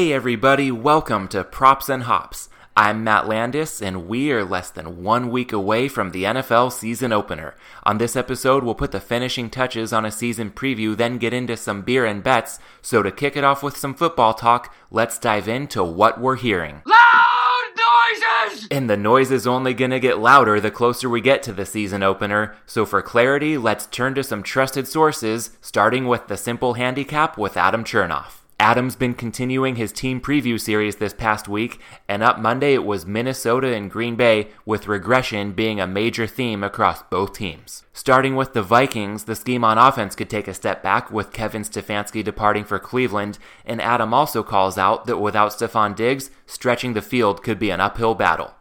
Hey, everybody, welcome to Props and Hops. I'm Matt Landis, and we are less than one week away from the NFL season opener. On this episode, we'll put the finishing touches on a season preview, then get into some beer and bets. So, to kick it off with some football talk, let's dive into what we're hearing. Loud noises! And the noise is only going to get louder the closer we get to the season opener. So, for clarity, let's turn to some trusted sources, starting with the simple handicap with Adam Chernoff. Adam's been continuing his team preview series this past week, and up Monday it was Minnesota and Green Bay, with regression being a major theme across both teams. Starting with the Vikings, the scheme on offense could take a step back with Kevin Stefanski departing for Cleveland, and Adam also calls out that without Stefon Diggs, stretching the field could be an uphill battle.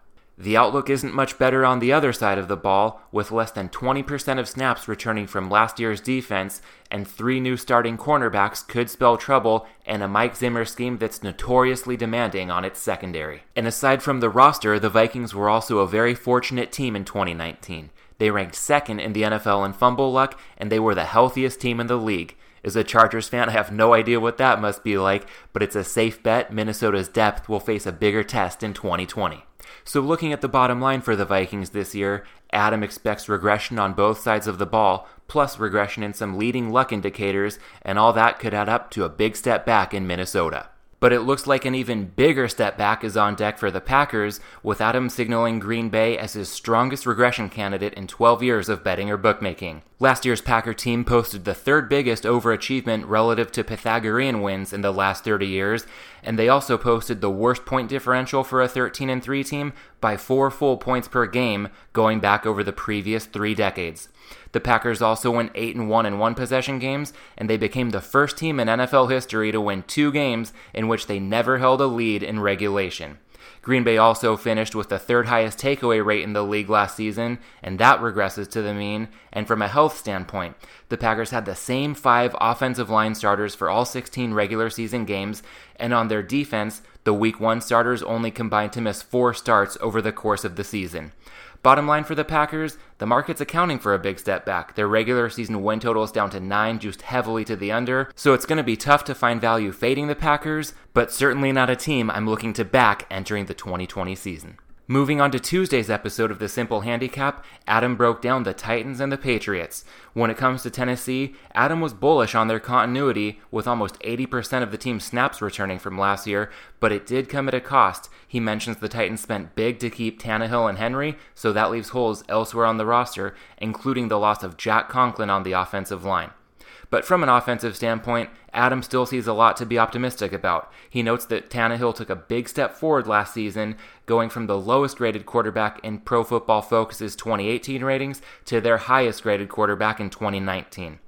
The outlook isn't much better on the other side of the ball, with less than 20% of snaps returning from last year's defense, and three new starting cornerbacks could spell trouble and a Mike Zimmer scheme that's notoriously demanding on its secondary. And aside from the roster, the Vikings were also a very fortunate team in 2019. They ranked second in the NFL in fumble luck, and they were the healthiest team in the league. As a Chargers fan, I have no idea what that must be like, but it's a safe bet Minnesota's depth will face a bigger test in 2020. So, looking at the bottom line for the Vikings this year, Adam expects regression on both sides of the ball, plus regression in some leading luck indicators, and all that could add up to a big step back in Minnesota. But it looks like an even bigger step back is on deck for the Packers, with Adam signaling Green Bay as his strongest regression candidate in 12 years of betting or bookmaking. Last year's Packer team posted the third biggest overachievement relative to Pythagorean wins in the last 30 years, and they also posted the worst point differential for a 13 and 3 team by 4 full points per game going back over the previous 3 decades. The Packers also went 8 and 1 in one possession games, and they became the first team in NFL history to win two games in which they never held a lead in regulation. Green Bay also finished with the third highest takeaway rate in the league last season, and that regresses to the mean. And from a health standpoint, the Packers had the same five offensive line starters for all 16 regular season games, and on their defense, the Week 1 starters only combined to miss four starts over the course of the season. Bottom line for the Packers, the market's accounting for a big step back. Their regular season win total is down to 9, juiced heavily to the under, so it's going to be tough to find value fading the Packers, but certainly not a team I'm looking to back entering the 2020 season. Moving on to Tuesday's episode of The Simple Handicap, Adam broke down the Titans and the Patriots. When it comes to Tennessee, Adam was bullish on their continuity, with almost 80% of the team's snaps returning from last year, but it did come at a cost. He mentions the Titans spent big to keep Tannehill and Henry, so that leaves holes elsewhere on the roster, including the loss of Jack Conklin on the offensive line. But from an offensive standpoint, Adam still sees a lot to be optimistic about. He notes that Tannehill took a big step forward last season, going from the lowest rated quarterback in Pro Football Focus's 2018 ratings to their highest rated quarterback in 2019.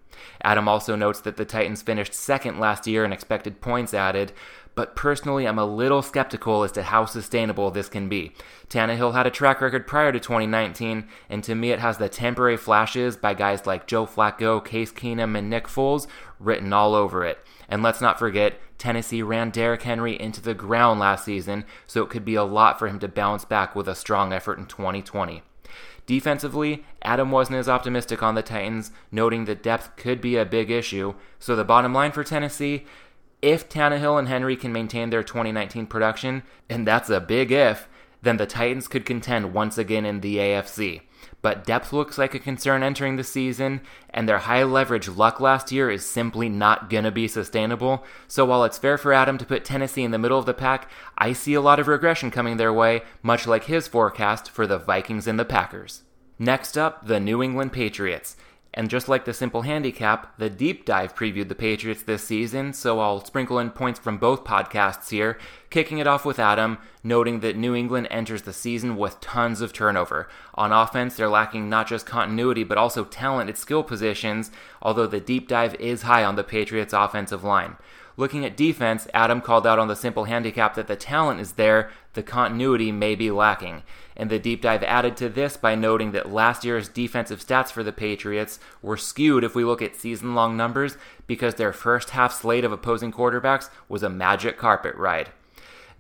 Adam also notes that the Titans finished second last year in expected points added, but personally, I'm a little skeptical as to how sustainable this can be. Tannehill had a track record prior to 2019, and to me, it has the temporary flashes by guys like Joe Flacco, Case Keenum, and Nick Foles written all over it. And let's not forget, Tennessee ran Derrick Henry into the ground last season, so it could be a lot for him to bounce back with a strong effort in 2020. Defensively, Adam wasn't as optimistic on the Titans, noting that depth could be a big issue. So the bottom line for Tennessee if Tannehill and Henry can maintain their 2019 production, and that's a big if, then the Titans could contend once again in the AFC. But depth looks like a concern entering the season, and their high leverage luck last year is simply not going to be sustainable. So while it's fair for Adam to put Tennessee in the middle of the pack, I see a lot of regression coming their way, much like his forecast for the Vikings and the Packers. Next up, the New England Patriots. And just like the simple handicap, the deep dive previewed the Patriots this season, so I'll sprinkle in points from both podcasts here, kicking it off with Adam, noting that New England enters the season with tons of turnover. On offense, they're lacking not just continuity, but also talent at skill positions, although the deep dive is high on the Patriots' offensive line. Looking at defense, Adam called out on the simple handicap that the talent is there, the continuity may be lacking. And the deep dive added to this by noting that last year's defensive stats for the Patriots were skewed if we look at season long numbers because their first half slate of opposing quarterbacks was a magic carpet ride.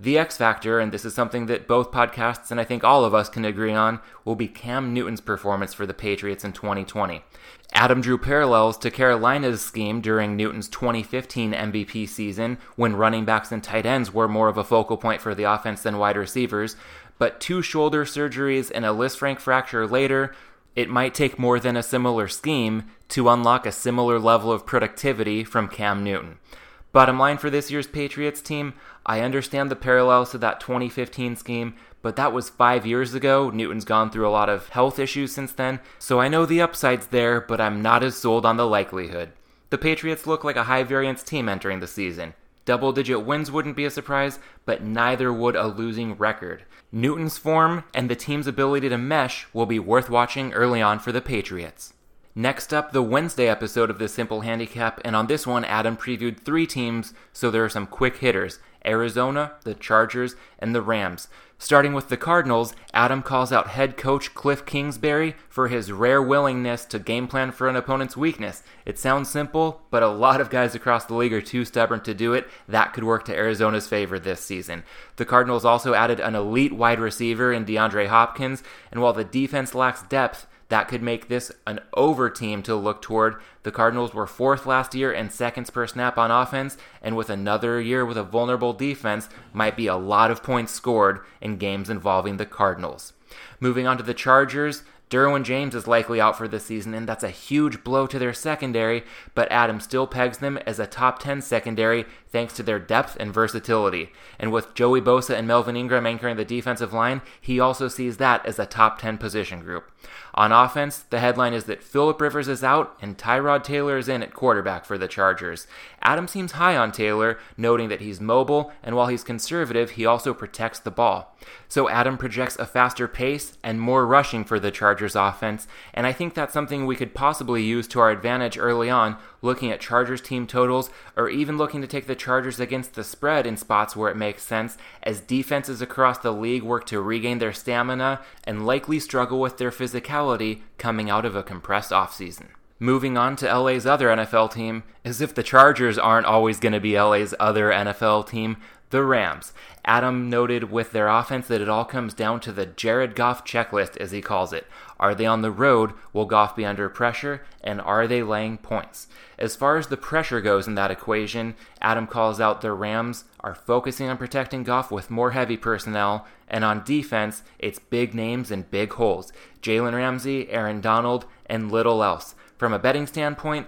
The X Factor, and this is something that both podcasts and I think all of us can agree on, will be Cam Newton's performance for the Patriots in 2020. Adam drew parallels to Carolina's scheme during Newton's 2015 MVP season when running backs and tight ends were more of a focal point for the offense than wide receivers, but two shoulder surgeries and a Lisfranc fracture later, it might take more than a similar scheme to unlock a similar level of productivity from Cam Newton. Bottom line for this year's Patriots team, I understand the parallels to that 2015 scheme, but that was five years ago. Newton's gone through a lot of health issues since then, so I know the upside's there, but I'm not as sold on the likelihood. The Patriots look like a high variance team entering the season. Double digit wins wouldn't be a surprise, but neither would a losing record. Newton's form and the team's ability to mesh will be worth watching early on for the Patriots. Next up, the Wednesday episode of the Simple Handicap, and on this one, Adam previewed three teams, so there are some quick hitters Arizona, the Chargers, and the Rams. Starting with the Cardinals, Adam calls out head coach Cliff Kingsbury for his rare willingness to game plan for an opponent's weakness. It sounds simple, but a lot of guys across the league are too stubborn to do it. That could work to Arizona's favor this season. The Cardinals also added an elite wide receiver in DeAndre Hopkins, and while the defense lacks depth, that could make this an over team to look toward. The Cardinals were fourth last year in seconds per snap on offense, and with another year with a vulnerable defense, might be a lot of points scored in games involving the Cardinals. Moving on to the Chargers, Derwin James is likely out for the season, and that's a huge blow to their secondary, but Adam still pegs them as a top 10 secondary thanks to their depth and versatility. And with Joey Bosa and Melvin Ingram anchoring the defensive line, he also sees that as a top 10 position group. On offense, the headline is that Philip Rivers is out and Tyrod Taylor is in at quarterback for the Chargers. Adam seems high on Taylor, noting that he's mobile, and while he's conservative, he also protects the ball. So Adam projects a faster pace and more rushing for the Chargers offense, and I think that's something we could possibly use to our advantage early on, looking at Chargers team totals, or even looking to take the Chargers against the spread in spots where it makes sense, as defenses across the league work to regain their stamina and likely struggle with their physicality coming out of a compressed offseason. Moving on to LA's other NFL team, as if the Chargers aren't always going to be LA's other NFL team, the Rams. Adam noted with their offense that it all comes down to the Jared Goff checklist, as he calls it. Are they on the road? Will Goff be under pressure? And are they laying points? As far as the pressure goes in that equation, Adam calls out the Rams are focusing on protecting Goff with more heavy personnel, and on defense, it's big names and big holes Jalen Ramsey, Aaron Donald, and little else. From a betting standpoint,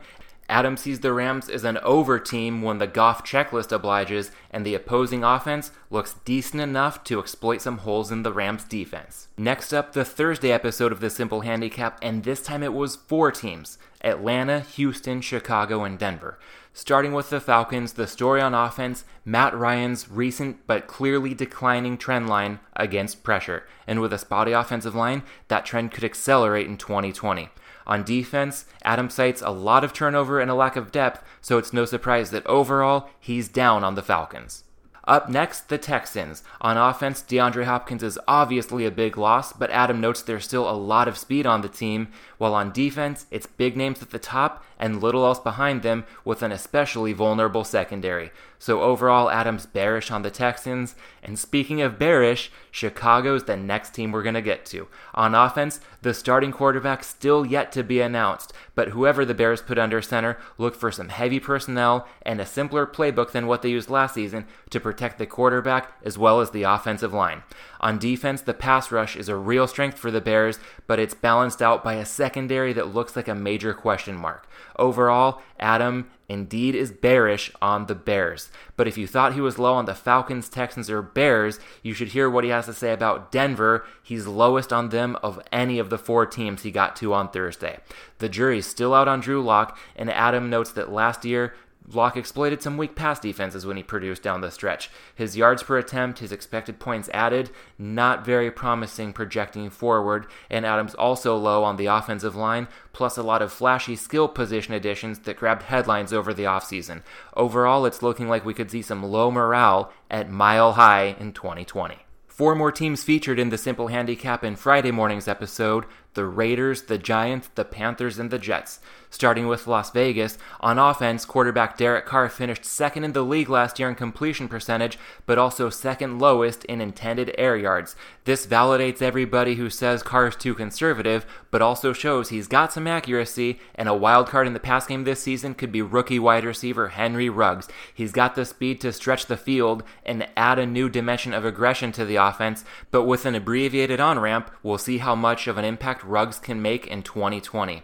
Adam sees the Rams as an over team when the Goff checklist obliges and the opposing offense looks decent enough to exploit some holes in the Rams defense. Next up, the Thursday episode of the Simple Handicap, and this time it was four teams Atlanta, Houston, Chicago, and Denver. Starting with the Falcons, the story on offense Matt Ryan's recent but clearly declining trend line against pressure. And with a spotty offensive line, that trend could accelerate in 2020. On defense, Adam cites a lot of turnover and a lack of depth, so it's no surprise that overall, he's down on the Falcons. Up next, the Texans. On offense, DeAndre Hopkins is obviously a big loss, but Adam notes there's still a lot of speed on the team, while on defense, it's big names at the top and little else behind them, with an especially vulnerable secondary. So overall, Adam's bearish on the Texans. And speaking of bearish, Chicago's the next team we're going to get to. On offense, the starting quarterback still yet to be announced, but whoever the Bears put under center, look for some heavy personnel and a simpler playbook than what they used last season to protect the quarterback as well as the offensive line. On defense, the pass rush is a real strength for the Bears, but it's balanced out by a secondary that looks like a major question mark. Overall, Adam indeed is bearish on the Bears. But if you thought he was low on the Falcons, Texans, or Bears, you should hear what he has to say about Denver. He's lowest on them of any of the four teams he got to on Thursday. The jury's still out on Drew Lock, and Adam notes that last year, Lock exploited some weak pass defenses when he produced down the stretch. His yards per attempt, his expected points added, not very promising projecting forward, and Adams also low on the offensive line, plus a lot of flashy skill position additions that grabbed headlines over the offseason. Overall, it's looking like we could see some low morale at mile high in 2020. Four more teams featured in the Simple Handicap in Friday morning's episode the Raiders, the Giants, the Panthers, and the Jets. Starting with Las Vegas, on offense, quarterback Derek Carr finished second in the league last year in completion percentage, but also second lowest in intended air yards. This validates everybody who says Carr's too conservative, but also shows he's got some accuracy, and a wild card in the pass game this season could be rookie wide receiver Henry Ruggs. He's got the speed to stretch the field and add a new dimension of aggression to the offense, but with an abbreviated on ramp, we'll see how much of an impact Ruggs can make in 2020.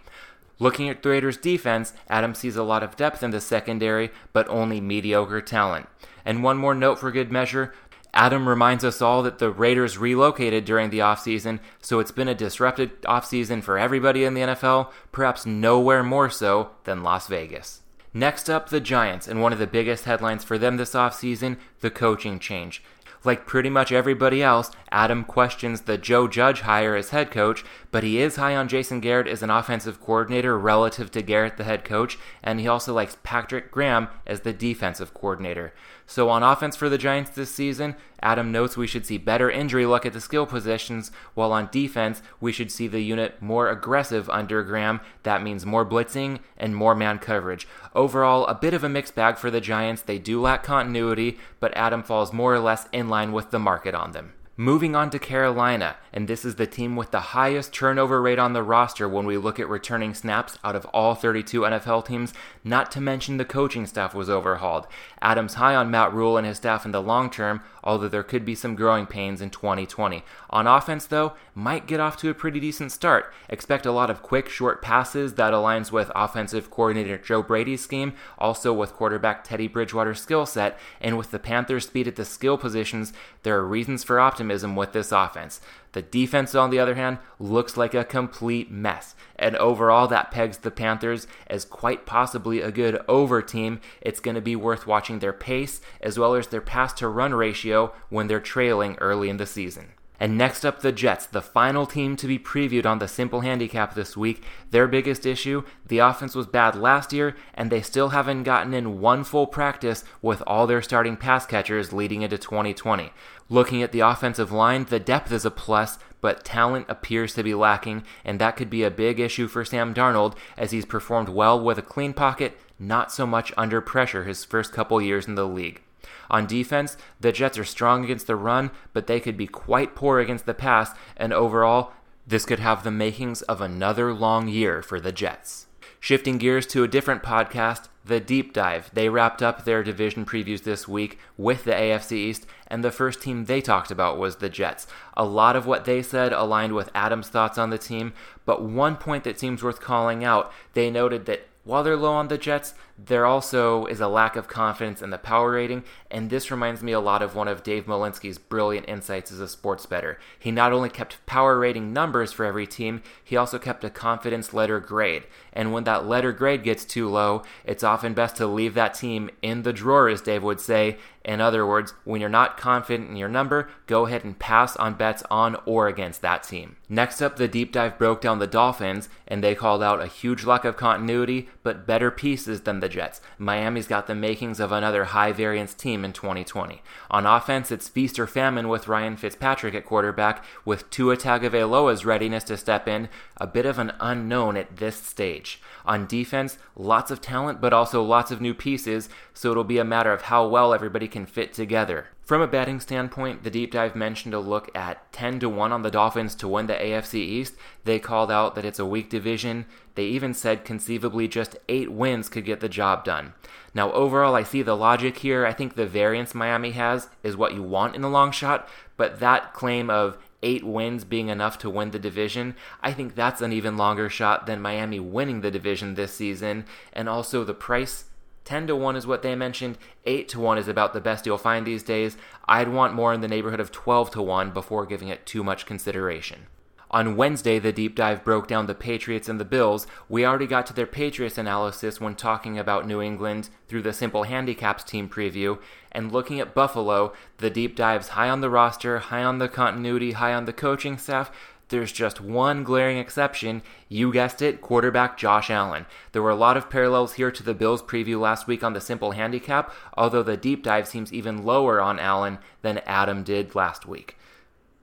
Looking at the Raiders' defense, Adam sees a lot of depth in the secondary, but only mediocre talent. And one more note for good measure Adam reminds us all that the Raiders relocated during the offseason, so it's been a disrupted offseason for everybody in the NFL, perhaps nowhere more so than Las Vegas. Next up, the Giants, and one of the biggest headlines for them this offseason the coaching change. Like pretty much everybody else, Adam questions the Joe Judge hire as head coach, but he is high on Jason Garrett as an offensive coordinator relative to Garrett, the head coach, and he also likes Patrick Graham as the defensive coordinator. So on offense for the Giants this season, Adam notes we should see better injury luck at the skill positions, while on defense, we should see the unit more aggressive under Graham. That means more blitzing and more man coverage. Overall, a bit of a mixed bag for the Giants. They do lack continuity, but Adam falls more or less in line with the market on them. Moving on to Carolina, and this is the team with the highest turnover rate on the roster when we look at returning snaps out of all 32 NFL teams, not to mention the coaching staff was overhauled. Adams high on Matt Rhule and his staff in the long term, although there could be some growing pains in 2020. On offense, though, might get off to a pretty decent start. Expect a lot of quick, short passes that aligns with offensive coordinator Joe Brady's scheme, also with quarterback Teddy Bridgewater's skill set, and with the Panthers' speed at the skill positions, there are reasons for optimism with this offense. The defense, on the other hand, looks like a complete mess. And overall, that pegs the Panthers as quite possibly a good over team. It's going to be worth watching their pace as well as their pass to run ratio when they're trailing early in the season. And next up, the Jets, the final team to be previewed on the Simple Handicap this week. Their biggest issue the offense was bad last year, and they still haven't gotten in one full practice with all their starting pass catchers leading into 2020. Looking at the offensive line, the depth is a plus, but talent appears to be lacking, and that could be a big issue for Sam Darnold as he's performed well with a clean pocket, not so much under pressure his first couple years in the league. On defense, the Jets are strong against the run, but they could be quite poor against the pass, and overall, this could have the makings of another long year for the Jets. Shifting gears to a different podcast, The Deep Dive. They wrapped up their division previews this week with the AFC East, and the first team they talked about was the Jets. A lot of what they said aligned with Adam's thoughts on the team, but one point that seems worth calling out, they noted that while they're low on the Jets, there also is a lack of confidence in the power rating, and this reminds me a lot of one of Dave Malinsky's brilliant insights as a sports bettor. He not only kept power rating numbers for every team, he also kept a confidence letter grade. And when that letter grade gets too low, it's often best to leave that team in the drawer, as Dave would say. In other words, when you're not confident in your number, go ahead and pass on bets on or against that team. Next up, the deep dive broke down the Dolphins, and they called out a huge lack of continuity, but better pieces than the Jets. Miami's got the makings of another high variance team in 2020. On offense, it's feast or famine with Ryan Fitzpatrick at quarterback, with Tua Tagovailoa's readiness to step in, a bit of an unknown at this stage. On defense, lots of talent, but also lots of new pieces, so it'll be a matter of how well everybody can fit together. From a betting standpoint, the deep dive mentioned a look at 10 to 1 on the Dolphins to win the AFC East. They called out that it's a weak division. They even said conceivably just 8 wins could get the job done. Now, overall, I see the logic here. I think the variance Miami has is what you want in the long shot, but that claim of eight wins being enough to win the division, I think that's an even longer shot than Miami winning the division this season. And also, the price 10 to 1 is what they mentioned. 8 to 1 is about the best you'll find these days. I'd want more in the neighborhood of 12 to 1 before giving it too much consideration. On Wednesday, the deep dive broke down the Patriots and the Bills. We already got to their Patriots analysis when talking about New England through the Simple Handicaps team preview. And looking at Buffalo, the deep dive's high on the roster, high on the continuity, high on the coaching staff. There's just one glaring exception. You guessed it, quarterback Josh Allen. There were a lot of parallels here to the Bills preview last week on the simple handicap, although the deep dive seems even lower on Allen than Adam did last week.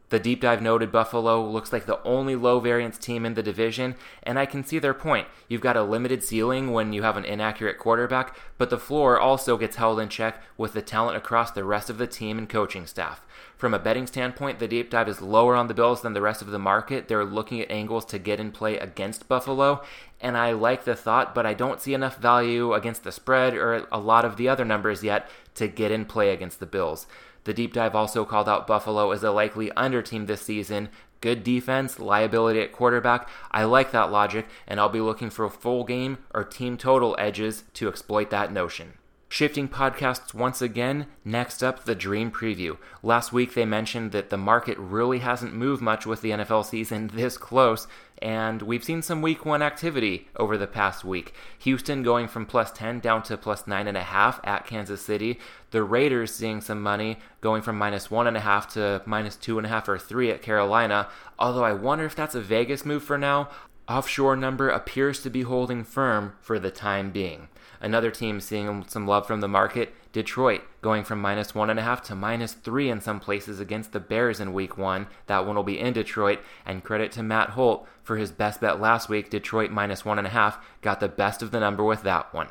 The deep dive noted Buffalo looks like the only low variance team in the division, and I can see their point. You've got a limited ceiling when you have an inaccurate quarterback, but the floor also gets held in check with the talent across the rest of the team and coaching staff. From a betting standpoint, the deep dive is lower on the Bills than the rest of the market. They're looking at angles to get in play against Buffalo, and I like the thought, but I don't see enough value against the spread or a lot of the other numbers yet to get in play against the Bills. The deep dive also called out Buffalo as a likely under team this season. Good defense, liability at quarterback. I like that logic, and I'll be looking for full game or team total edges to exploit that notion. Shifting podcasts once again, next up, the Dream Preview. Last week they mentioned that the market really hasn't moved much with the NFL season this close, and we've seen some week one activity over the past week. Houston going from plus 10 down to plus 9.5 at Kansas City. The Raiders seeing some money going from minus 1.5 to minus 2.5 or 3 at Carolina, although I wonder if that's a Vegas move for now. Offshore number appears to be holding firm for the time being. Another team seeing some love from the market, Detroit, going from minus one and a half to minus three in some places against the Bears in week one. That one will be in Detroit, and credit to Matt Holt for his best bet last week. Detroit minus one and a half got the best of the number with that one.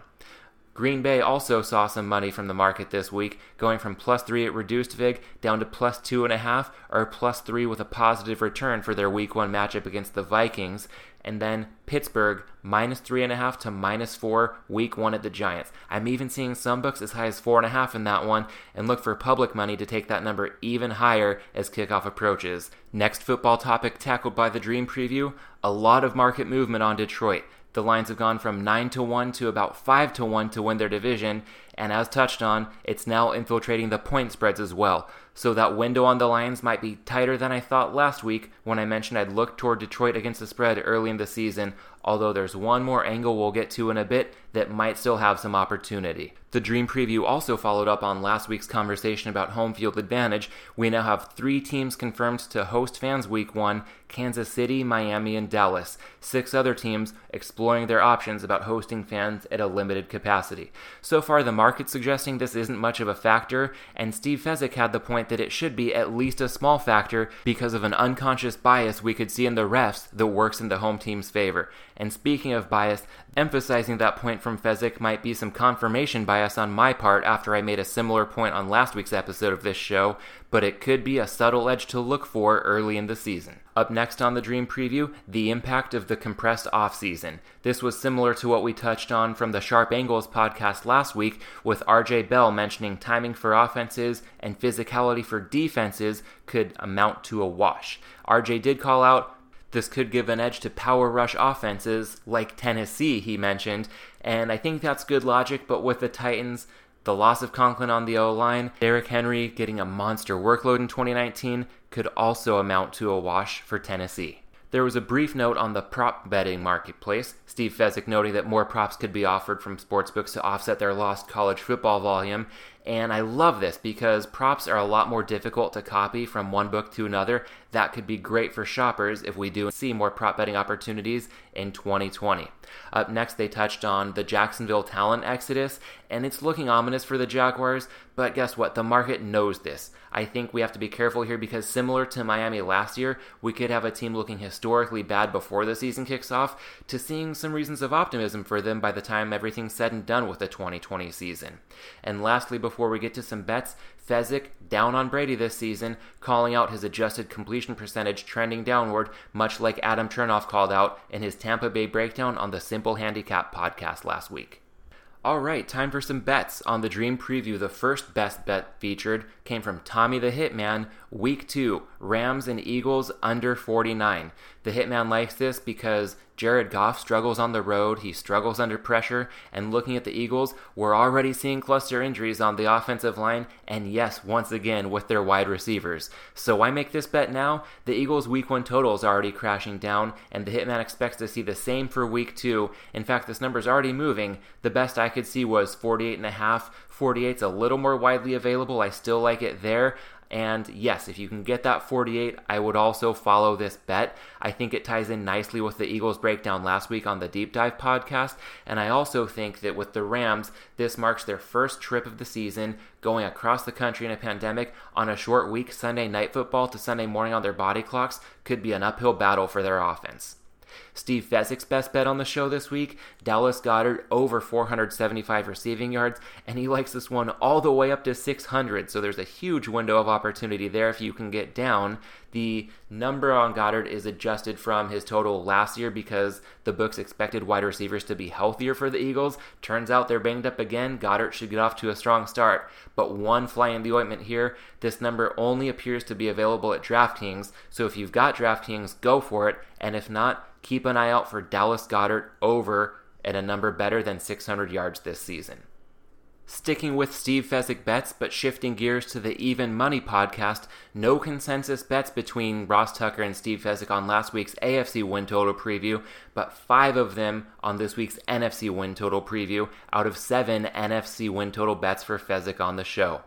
Green Bay also saw some money from the market this week, going from plus three at reduced VIG down to plus two and a half, or plus three with a positive return for their week one matchup against the Vikings and then Pittsburgh minus three and a half to minus four week one at the Giants. I'm even seeing some books as high as four and a half in that one, and look for public money to take that number even higher as kickoff approaches. Next football topic tackled by the Dream Preview a lot of market movement on Detroit. The lines have gone from 9 to 1 to about 5 to 1 to win their division, and as touched on, it's now infiltrating the point spreads as well. So that window on the lines might be tighter than I thought last week when I mentioned I'd look toward Detroit against the spread early in the season, although there's one more angle we'll get to in a bit that might still have some opportunity. The Dream Preview also followed up on last week's conversation about home field advantage. We now have three teams confirmed to host fans week one Kansas City, Miami, and Dallas. Six other teams exploring their options about hosting fans at a limited capacity. So far, the market's suggesting this isn't much of a factor, and Steve Fezzik had the point that it should be at least a small factor because of an unconscious bias we could see in the refs that works in the home team's favor. And speaking of bias, emphasizing that point from Fezzik might be some confirmation bias on my part after I made a similar point on last week's episode of this show, but it could be a subtle edge to look for early in the season. Up next on the Dream Preview, the impact of the compressed offseason. This was similar to what we touched on from the Sharp Angles podcast last week, with RJ Bell mentioning timing for offenses and physicality for defenses could amount to a wash. RJ did call out this could give an edge to power rush offenses like Tennessee, he mentioned, and I think that's good logic, but with the Titans, the loss of Conklin on the O line, Derrick Henry getting a monster workload in 2019 could also amount to a wash for Tennessee. There was a brief note on the prop betting marketplace, Steve Fezzik noting that more props could be offered from sportsbooks to offset their lost college football volume, and I love this because props are a lot more difficult to copy from one book to another. That could be great for shoppers if we do see more prop betting opportunities in 2020. Up next, they touched on the Jacksonville talent exodus, and it's looking ominous for the Jaguars, but guess what? The market knows this. I think we have to be careful here because, similar to Miami last year, we could have a team looking historically bad before the season kicks off to seeing some reasons of optimism for them by the time everything's said and done with the 2020 season. And lastly, before we get to some bets, Fezzik down on Brady this season, calling out his adjusted completion percentage trending downward, much like Adam Chernoff called out in his Tampa Bay breakdown on the Simple Handicap podcast last week. All right, time for some bets. On the Dream Preview, the first best bet featured came from Tommy the Hitman, week two, Rams and Eagles under 49. The Hitman likes this because Jared Goff struggles on the road, he struggles under pressure, and looking at the Eagles, we're already seeing cluster injuries on the offensive line, and yes, once again with their wide receivers. So why make this bet now? The Eagles' week one total is already crashing down, and the Hitman expects to see the same for week two. In fact, this number is already moving. The best I could see was 48.5. 48's a little more widely available. I still like it there. And yes, if you can get that 48, I would also follow this bet. I think it ties in nicely with the Eagles breakdown last week on the Deep Dive podcast. And I also think that with the Rams, this marks their first trip of the season going across the country in a pandemic on a short week. Sunday night football to Sunday morning on their body clocks could be an uphill battle for their offense. Steve Fezzik's best bet on the show this week Dallas Goedert over 475 receiving yards, and he likes this one all the way up to 600. So there's a huge window of opportunity there if you can get down. The number on Goedert is adjusted from his total last year because the books expected wide receivers to be healthier for the Eagles. Turns out they're banged up again. Goedert should get off to a strong start. But one fly in the ointment here this number only appears to be available at DraftKings. So if you've got DraftKings, go for it. And if not, keep an eye out for Dallas Goedert over at a number better than 600 yards this season. Sticking with Steve Fezzik bets, but shifting gears to the Even Money podcast, no consensus bets between Ross Tucker and Steve Fezzik on last week's AFC win total preview, but five of them on this week's NFC win total preview out of seven NFC win total bets for Fezzik on the show.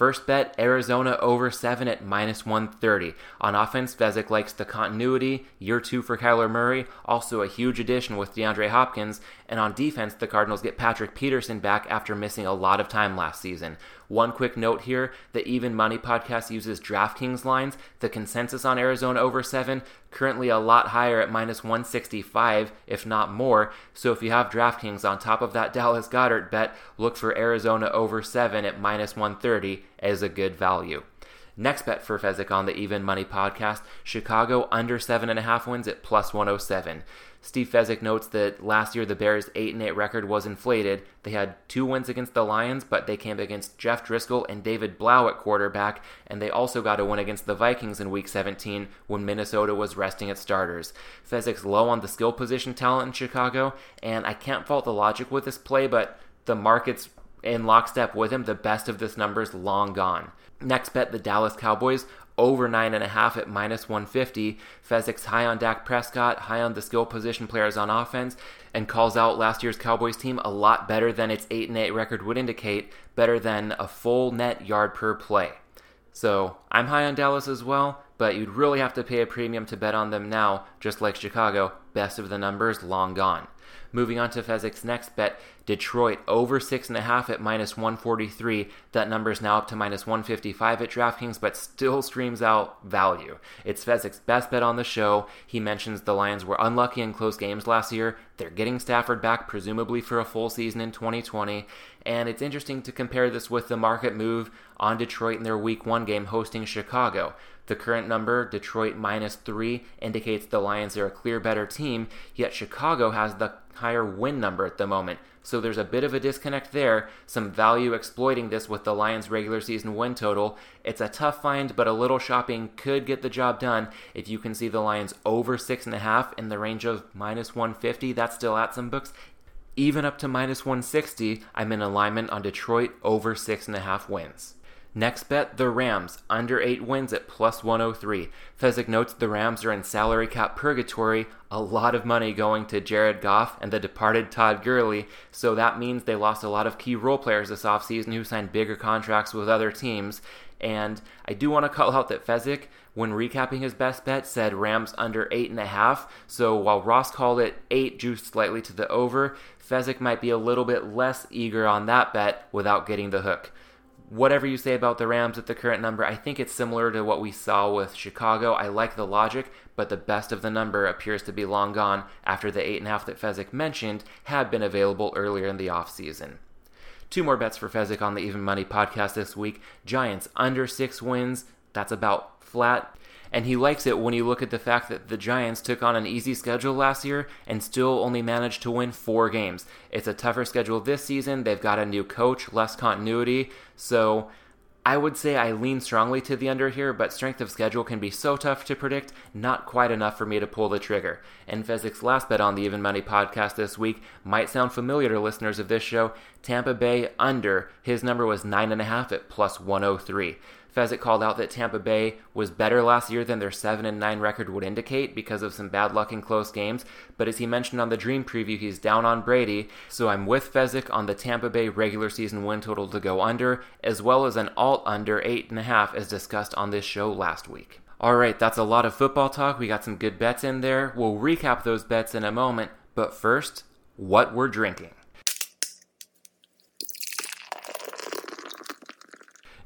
First bet, Arizona over 7 at minus 130. On offense, Fezzik likes the continuity, year 2 for Kyler Murray, also a huge addition with DeAndre Hopkins. And on defense, the Cardinals get Patrick Peterson back after missing a lot of time last season. One quick note here the Even Money podcast uses DraftKings lines. The consensus on Arizona over 7 currently a lot higher at minus 165, if not more. So if you have DraftKings on top of that Dallas Goedert bet, look for Arizona over 7 at minus 130 as a good value. Next bet for Fezzik on the Even Money podcast Chicago under 7.5 wins at plus 107. Steve Fezzik notes that last year the Bears' 8 8 record was inflated. They had two wins against the Lions, but they came against Jeff Driskel and David Blough at quarterback, and they also got a win against the Vikings in Week 17 when Minnesota was resting its starters. Fezzik's low on the skill position talent in Chicago, and I can't fault the logic with this play, but the market's in lockstep with him. The best of this number is long gone. Next bet, the Dallas Cowboys over 9.5 at minus 150. Fezzik's high on Dak Prescott, high on the skill position players on offense, and calls out last year's Cowboys team a lot better than its 8 and 8 record would indicate, better than a full net yard per play. So I'm high on Dallas as well, but you'd really have to pay a premium to bet on them now, just like Chicago. Best of the numbers, long gone. Moving on to Fezzik's next bet, Detroit over 6.5 at minus 143. That number is now up to minus 155 at DraftKings, but still streams out value. It's Fezzik's best bet on the show. He mentions the Lions were unlucky in close games last year. They're getting Stafford back, presumably for a full season in 2020. And it's interesting to compare this with the market move on Detroit in their Week 1 game hosting Chicago. The current number, Detroit minus three, indicates the Lions are a clear better team, yet Chicago has the higher win number at the moment. So there's a bit of a disconnect there. Some value exploiting this with the Lions' regular season win total. It's a tough find, but a little shopping could get the job done. If you can see the Lions over 6.5 in the range of minus 150, that's still at some books. Even up to minus 160, I'm in alignment on Detroit over 6.5 wins. Next bet, the Rams, under 8 wins at plus 103. Fezzik notes the Rams are in salary cap purgatory, a lot of money going to Jared Goff and the departed Todd Gurley, so that means they lost a lot of key role players this offseason who signed bigger contracts with other teams. And I do want to call out that Fezzik, when recapping his best bet, said Rams under 8.5. So while Ross called it 8, juiced slightly to the over, Fezzik might be a little bit less eager on that bet without getting the hook whatever you say about the Rams at the current number, I think it's similar to what we saw with Chicago. I like the logic, but the best of the number appears to be long gone after the 8.5 that Fezzik mentioned had been available earlier in the offseason. Two more bets for Fezzik on the Even Money podcast this week. Giants under six wins. That's about flat and he likes it when you look at the fact that the Giants took on an easy schedule last year and still only managed to win four games. It's a tougher schedule this season. They've got a new coach, less continuity. So I would say I lean strongly to the under here, but strength of schedule can be so tough to predict, not quite enough for me to pull the trigger. And Fezzik's last bet on the Even Money podcast this week might sound familiar to listeners of this show. Tampa Bay under. His number was 9.5 at plus 103. Fezzik called out that Tampa Bay was better last year than their 7 and 9 record would indicate because of some bad luck in close games. But as he mentioned on the Dream preview, he's down on Brady. So I'm with Fezzik on the Tampa Bay regular season win total to go under, as well as an alt under 8.5 as discussed on this show last week. All right, that's a lot of football talk. We got some good bets in there. We'll recap those bets in a moment. But first, what we're drinking.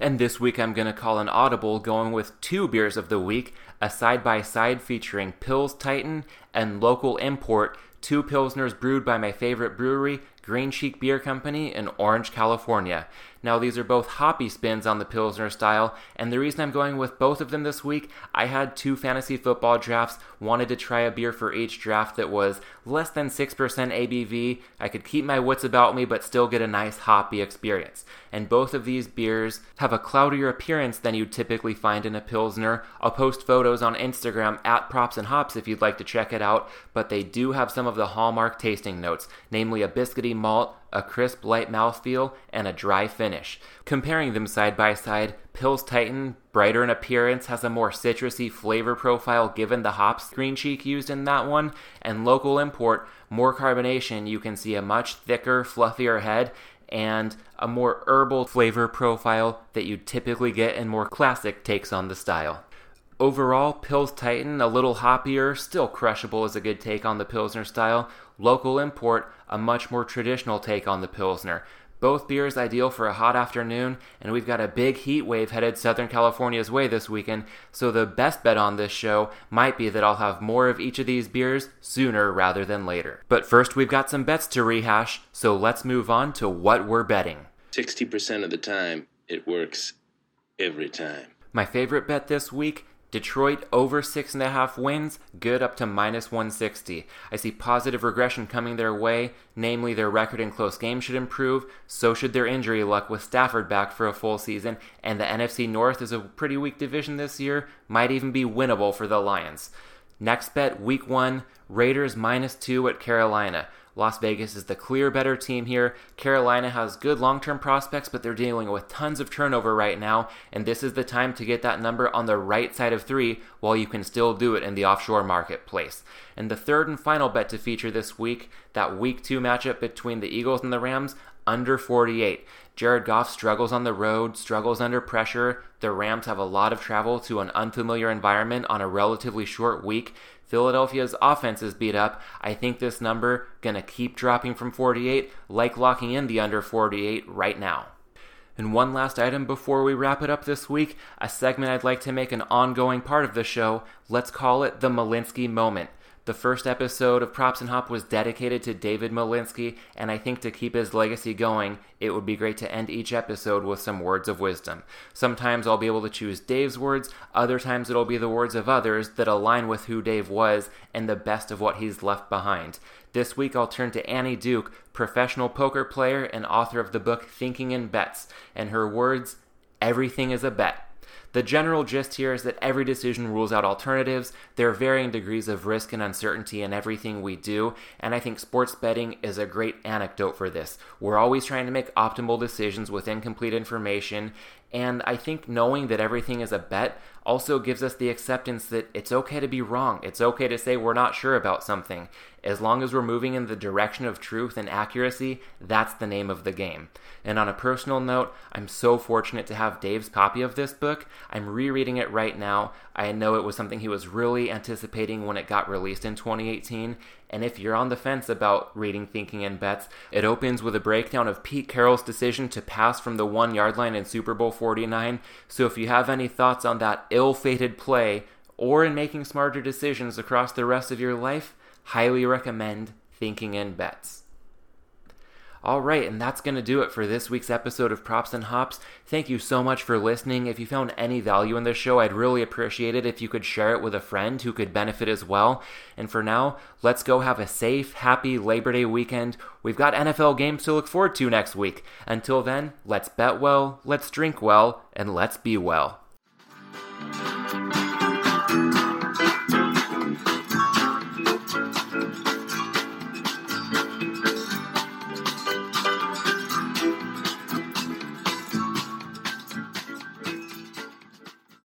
And this week I'm going to call an audible going with two beers of the week, a side by side featuring Pils Titan and local import, two Pilsners brewed by my favorite brewery, Green Cheek Beer Company in Orange, California. Now, these are both hoppy spins on the Pilsner style, and the reason I'm going with both of them this week, I had two fantasy football drafts, wanted to try a beer for each draft that was less than 6% ABV. I could keep my wits about me, but still get a nice hoppy experience. And both of these beers have a cloudier appearance than you'd typically find in a Pilsner. I'll post photos on Instagram at Props and Hops if you'd like to check it out, but they do have some of the hallmark tasting notes, namely a biscuity malt, a crisp light mouthfeel, and a dry finish. Comparing them side by side, Pils Titan, brighter in appearance, has a more citrusy flavor profile given the hops Green Cheek used in that one, and local import, more carbonation, you can see a much thicker, fluffier head, and a more herbal flavor profile that you typically get in more classic takes on the style. Overall, Pils Titan, a little hoppier, still crushable is a good take on the Pilsner style. Local import, a much more traditional take on the Pilsner. Both beers ideal for a hot afternoon, and we've got a big heat wave headed Southern California's way this weekend, so the best bet on this show might be that I'll have more of each of these beers sooner rather than later. But first, we've got some bets to rehash, so let's move on to what we're betting. 60% of the time, it works every time. My favorite bet this week Detroit over six and a half wins, good up to minus 160. I see positive regression coming their way, namely their record in close games should improve, so should their injury luck with Stafford back for a full season, and the NFC North is a pretty weak division this year, might even be winnable for the Lions. Next bet, week one, Raiders minus two at Carolina. Las Vegas is the clear better team here. Carolina has good long term prospects, but they're dealing with tons of turnover right now, and this is the time to get that number on the right side of three while you can still do it in the offshore marketplace. And the third and final bet to feature this week, that week two matchup between the Eagles and the Rams, under 48. Jared Goff struggles on the road, struggles under pressure. The Rams have a lot of travel to an unfamiliar environment on a relatively short week. Philadelphia's offense is beat up. I think this number going to keep dropping from 48, like locking in the under 48 right now. And one last item before we wrap it up this week, a segment I'd like to make an ongoing part of the show. Let's call it the Malinsky moment. The first episode of Props and Hop was dedicated to David Malinsky, and I think to keep his legacy going, it would be great to end each episode with some words of wisdom. Sometimes I'll be able to choose Dave's words, other times it'll be the words of others that align with who Dave was and the best of what he's left behind. This week I'll turn to Annie Duke, professional poker player and author of the book Thinking in Bets, and her words Everything is a bet. The general gist here is that every decision rules out alternatives. There are varying degrees of risk and uncertainty in everything we do, and I think sports betting is a great anecdote for this. We're always trying to make optimal decisions with incomplete information, and I think knowing that everything is a bet also gives us the acceptance that it's okay to be wrong. It's okay to say we're not sure about something. As long as we're moving in the direction of truth and accuracy, that's the name of the game. And on a personal note, I'm so fortunate to have Dave's copy of this book. I'm rereading it right now. I know it was something he was really anticipating when it got released in 2018. And if you're on the fence about reading Thinking in Bets, it opens with a breakdown of Pete Carroll's decision to pass from the one yard line in Super Bowl 49. So if you have any thoughts on that ill fated play, or in making smarter decisions across the rest of your life, highly recommend Thinking in Bets. All right, and that's going to do it for this week's episode of Props and Hops. Thank you so much for listening. If you found any value in this show, I'd really appreciate it if you could share it with a friend who could benefit as well. And for now, let's go have a safe, happy Labor Day weekend. We've got NFL games to look forward to next week. Until then, let's bet well, let's drink well, and let's be well.